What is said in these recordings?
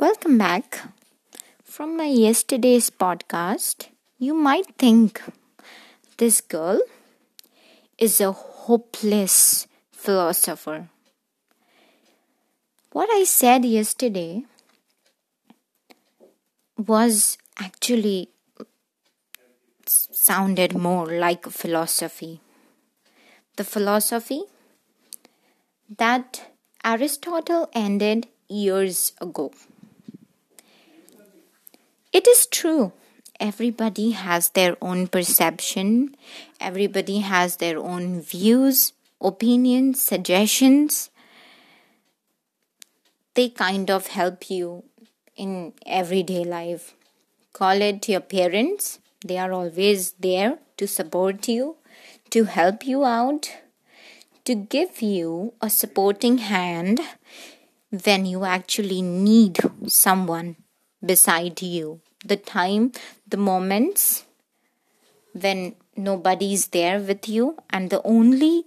Welcome back. From my yesterday's podcast, you might think this girl is a hopeless philosopher. What I said yesterday was actually sounded more like philosophy. The philosophy that Aristotle ended years ago. It is true. Everybody has their own perception, everybody has their own views, opinions, suggestions. They kind of help you in everyday life. Call it your parents, they are always there to support you, to help you out, to give you a supporting hand when you actually need someone beside you. The time, the moments when nobody's there with you, and the only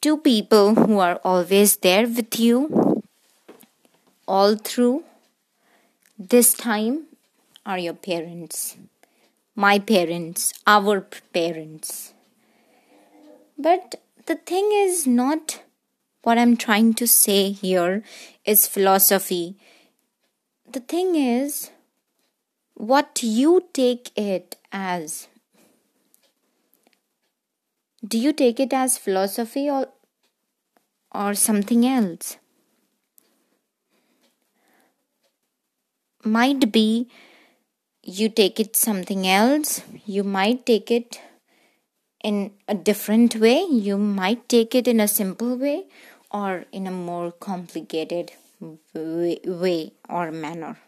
two people who are always there with you all through this time are your parents, my parents, our parents. But the thing is not what I'm trying to say here is philosophy. The thing is what you take it as. Do you take it as philosophy or or something else? Might be you take it something else, you might take it in a different way, you might take it in a simple way, or in a more complicated way, or manner.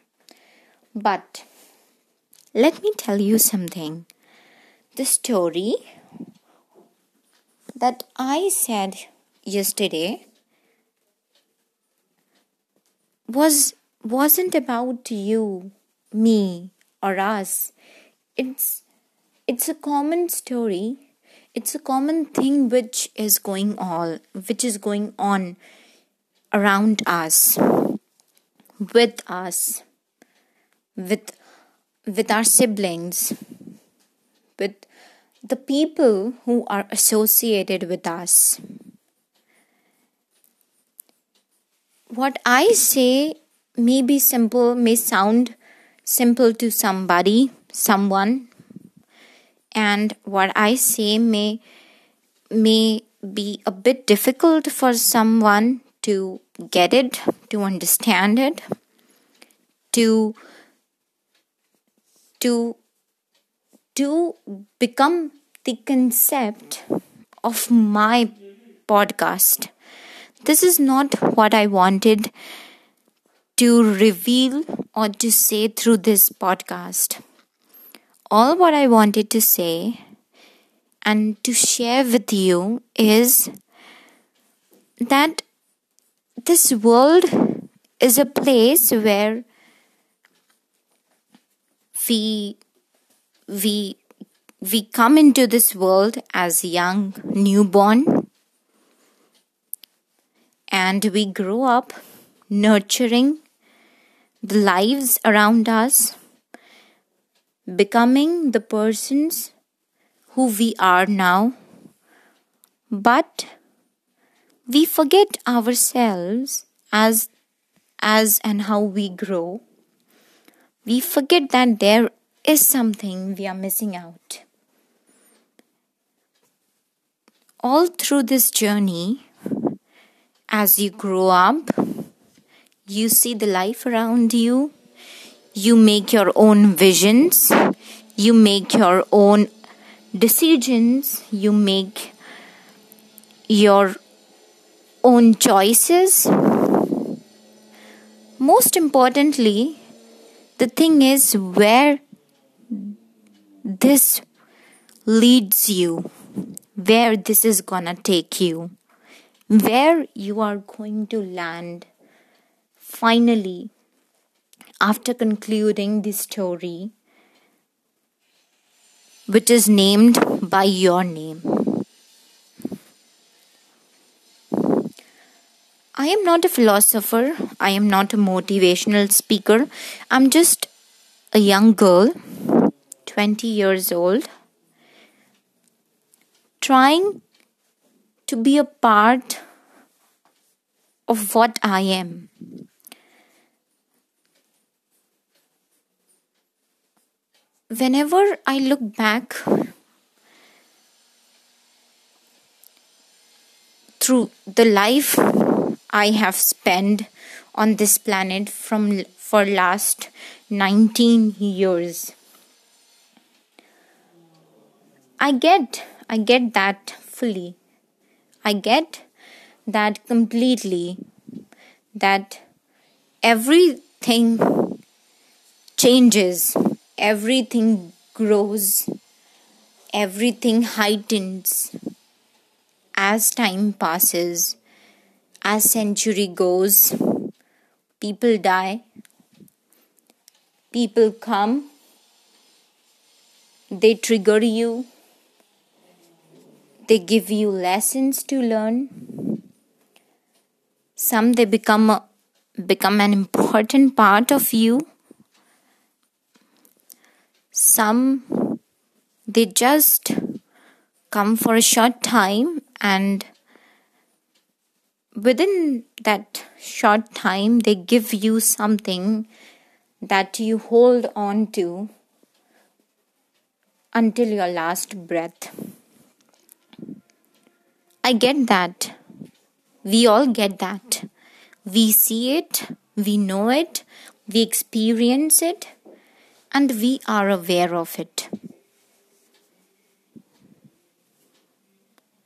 But let me tell you something. The story that I said yesterday was wasn't about you, me, or us. It's it's a common story it's a common thing which is going on which is going on around us with us with with our siblings with the people who are associated with us. What i say may be simple may sound simple to somebody someone and what I say may may be a bit difficult for someone to get it, to understand it, to to to become the concept of my podcast. This is not what I wanted to reveal or to say through this podcast all what I wanted to say and to share with you is that this world is a place where we we we come into this world as young newborn. And we grow up nurturing the lives around us becoming the persons who we are now, but we forget ourselves as as and how we grow. We forget that there is something we are missing out. All through this journey, as you grow up, you see the life around you you make your own visions, you make your own decisions, you make your own choices. Most importantly, the thing is where this leads you, where this is gonna take you, where you are going to land finally after concluding the story, which is named by your name. I am not a philosopher, I am not a motivational speaker. I'm just a young girl, 20 years old, trying to be a part of what I am. Whenever I look back through the life I have spent on this planet from for last 19 years. I get I get that fully. I get that completely that everything changes everything grows everything heightens as time passes as century goes people die people come they trigger you they give you lessons to learn. Some they become a, become an important part of you. Some they just come for a short time and within that short time they give you something that you hold on to until your last breath. I get that. We all get that. We see it we know it we experience it and we are aware of it.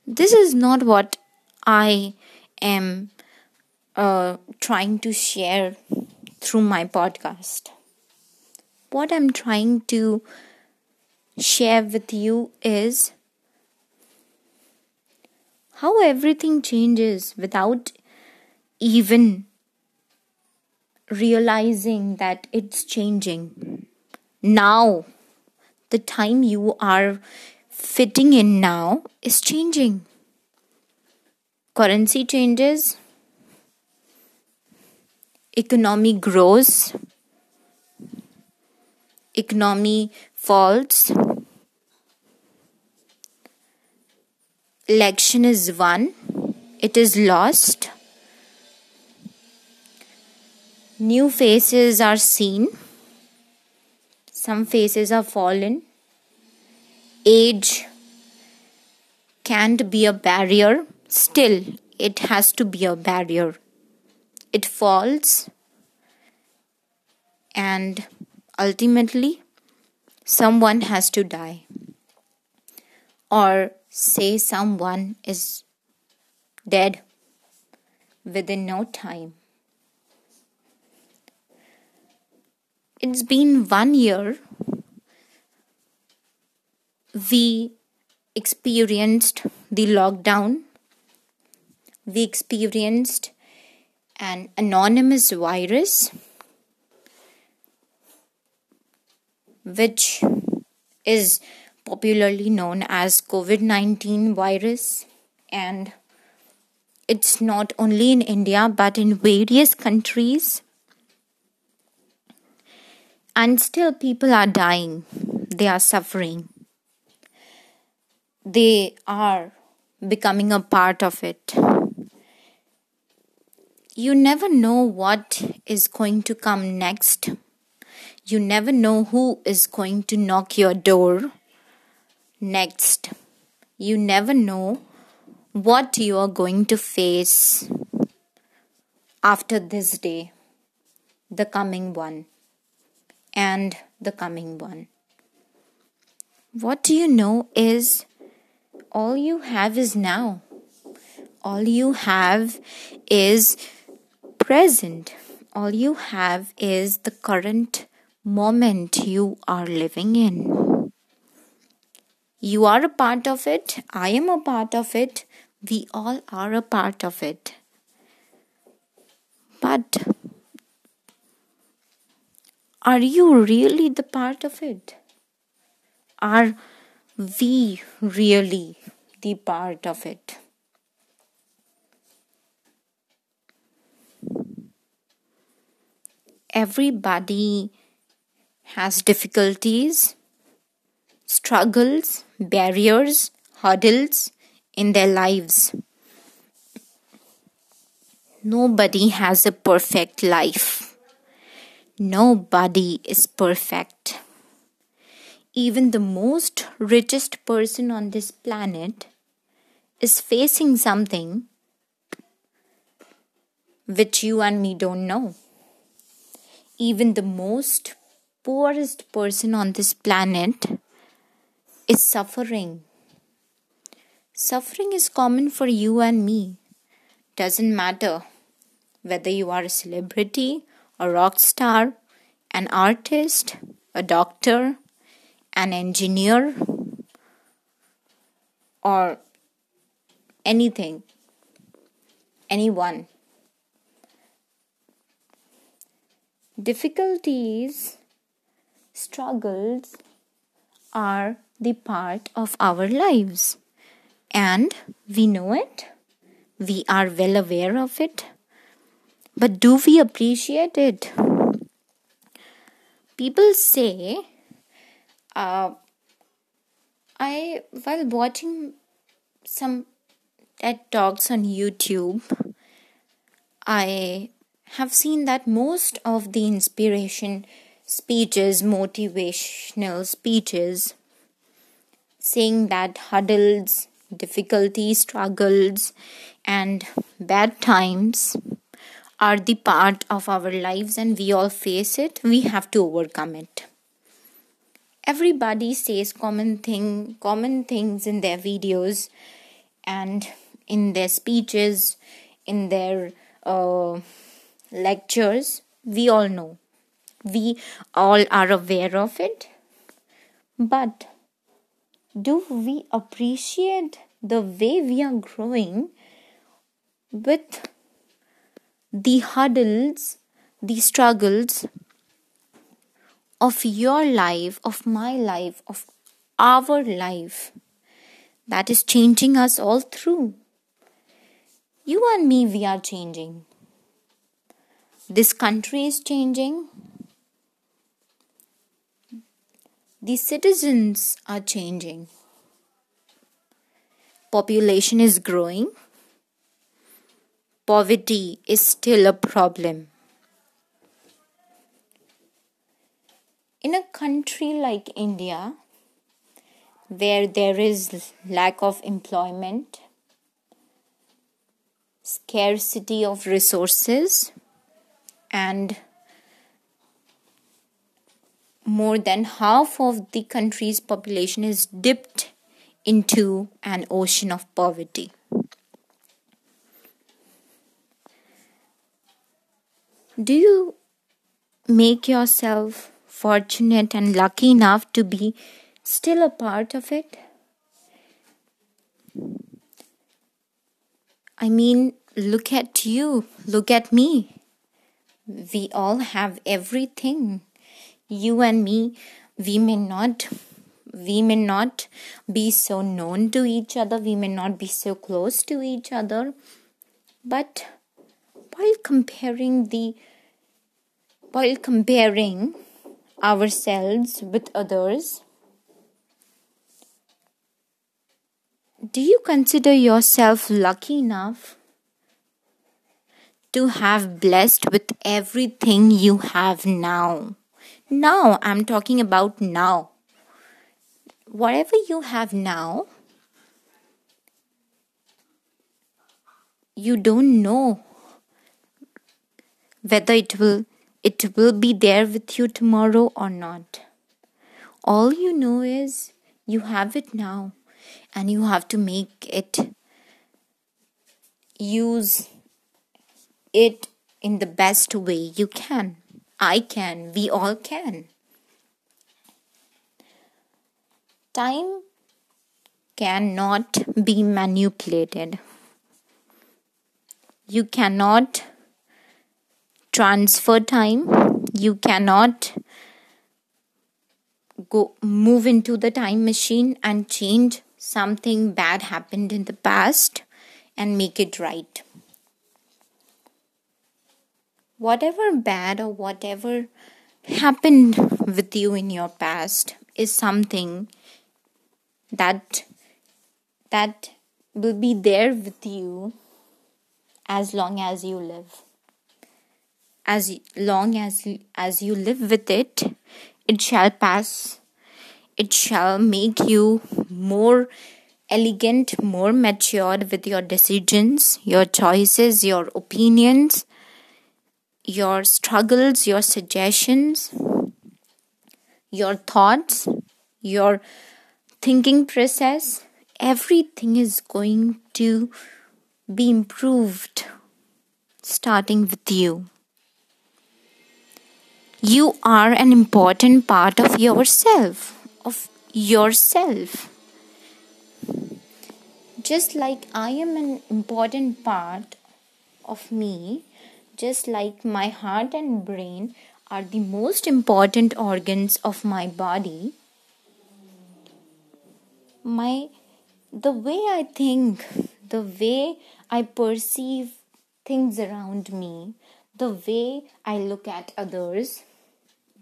This is not what i am uh, trying to share through my podcast. What I'm trying to share with you is how everything changes without even realizing that it's changing. Now, the time you are fitting in now is changing currency changes, economy grows, economy falls, election is won, it is lost, new faces are seen, some faces are fallen, age can't be a barrier still it has to be a barrier. It falls, and ultimately, someone has to die. Or say someone is dead within no time. It's been one year. We experienced the lockdown we experienced an anonymous virus which is popularly known as COVID 19 virus. And it's not only in India but in various countries. And still, people are dying, they are suffering, they are becoming a part of it you never know what is going to come next. You never know who is going to knock your door next. You never know what you are going to face after this day, the coming one, and the coming one. What do you know is all you have is now. All you have is present. All you have is the current moment you are living in. You are a part of it. I am a part of it. We all are a part of it. But are you really the part of it? Are we really the part of it? Everybody has difficulties, struggles, barriers, hurdles in their lives. Nobody has a perfect life. Nobody is perfect. Even the most richest person on this planet is facing something which you and me don't know. Even the most poorest person on this planet is suffering. Suffering is common for you and me. Doesn't matter whether you are a celebrity, a rock star, an artist, a doctor, an engineer, or anything, anyone. Difficulties, struggles are the part of our lives, and we know it, we are well aware of it, but do we appreciate it? People say, uh, I while watching some TED Talks on YouTube, I have seen that most of the inspiration speeches, motivational speeches, saying that hurdles, difficulties, struggles, and bad times are the part of our lives and we all face it, we have to overcome it. Everybody says common thing common things in their videos and in their speeches, in their uh, lectures, we all know. We all are aware of it. But do we appreciate the way we are growing with the hurdles, the struggles of your life, of my life, of our life that is changing us all through? You and me, we are changing. This country is changing. The citizens are changing. Population is growing. Poverty is still a problem. In a country like India, where there is lack of employment, scarcity of resources, and more than half of the country's population is dipped into an ocean of poverty. Do you make yourself fortunate and lucky enough to be still a part of it? I mean, look at you, look at me. We all have everything. You and me, we may not we may not be so known to each other, we may not be so close to each other, but while comparing the while comparing ourselves with others, Do you consider yourself lucky enough to have blessed with everything you have now? Now, I'm talking about now. Whatever you have now, you don't know whether it will it will be there with you tomorrow or not. All you know is you have it now and you have to make it use it in the best way you can. I can, we all can. Time cannot be manipulated. You cannot transfer time. You cannot go move into the time machine and change something bad happened in the past and make it right. Whatever bad or whatever happened with you in your past is something that that will be there with you as long as you live. As long as as you live with it it shall pass. It shall make you more elegant more matured with your decisions your choices your opinions your struggles your suggestions your thoughts your thinking process everything is going to be improved starting with you. You are an important part of yourself, of yourself. Just like I am an important part of me, just like my heart and brain are the most important organs of my body, my the way I think, the way I perceive things around me, the way I look at others,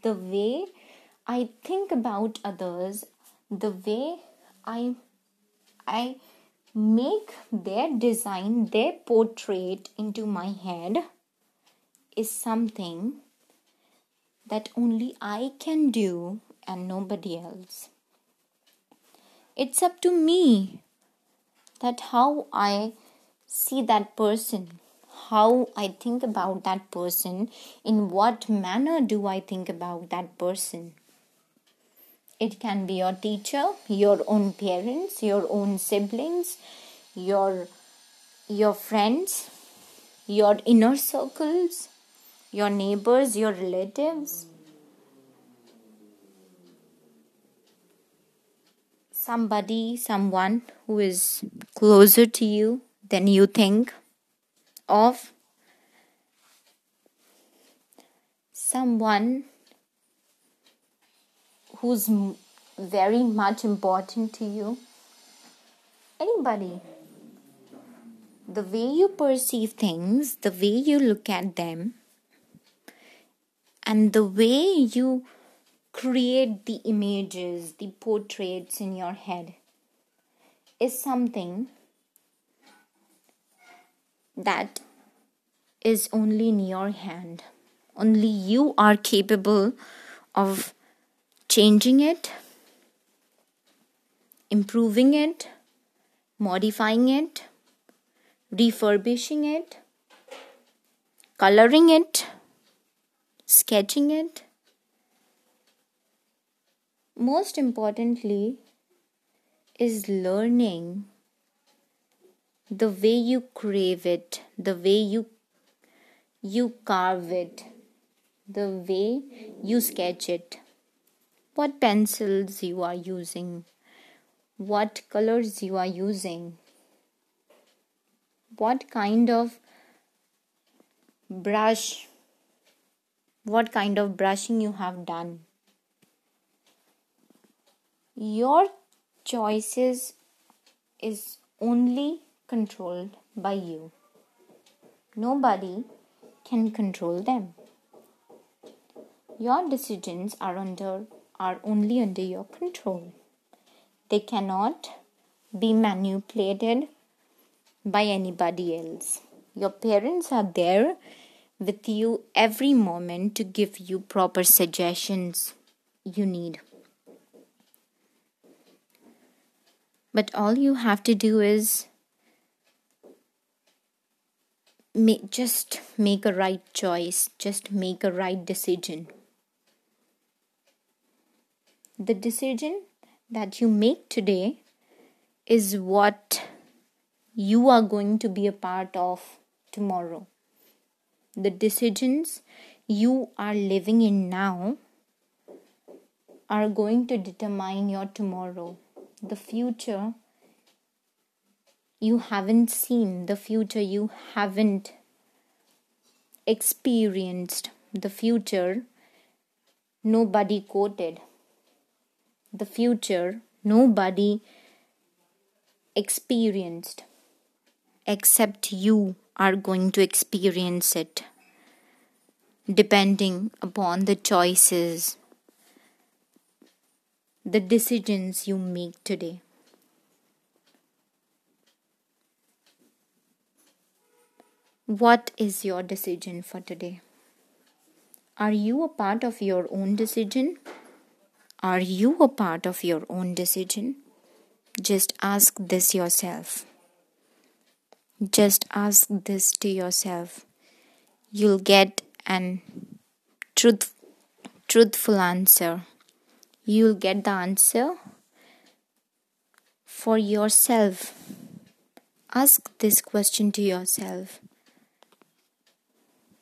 the way I think about others, the way I I make their design, their portrait into my head is something that only I can do and nobody else. It's up to me that how I see that person, how I think about that person, in what manner do I think about that person. It can be your teacher, your own parents, your own siblings, your your friends, your inner circles, your neighbors, your relatives. Somebody, someone who is closer to you than you think of, someone who's very much important to you, anybody. The way you perceive things, the way you look at them, and the way you create the images, the portraits in your head is something that is only in your hand. Only you are capable of changing it, improving it, modifying it, refurbishing it, coloring it, sketching it. Most importantly is learning the way you crave it the way you you carve it the way you sketch it. What pencils you are using what colors you are using what kind of brush what kind of brushing you have done your choices is only controlled by you. Nobody can control them. Your decisions are under are only under your control. They cannot be manipulated by anybody else. Your parents are there with you every moment to give you proper suggestions you need. But all you have to do is just make a right choice, just make a right decision. The decision that you make today is what you are going to be a part of tomorrow. The decisions you are living in now are going to determine your tomorrow. The future you haven't seen, the future you haven't experienced, the future nobody quoted, the future nobody experienced except you are going to experience it. depending upon the choices, the decisions you make today. What is your decision for today? Are you a part of your own decision? Are you a part of your own decision? Just ask this yourself. Just ask this to yourself. You'll get an truth, truthful answer. You'll get the answer for yourself. Ask this question to yourself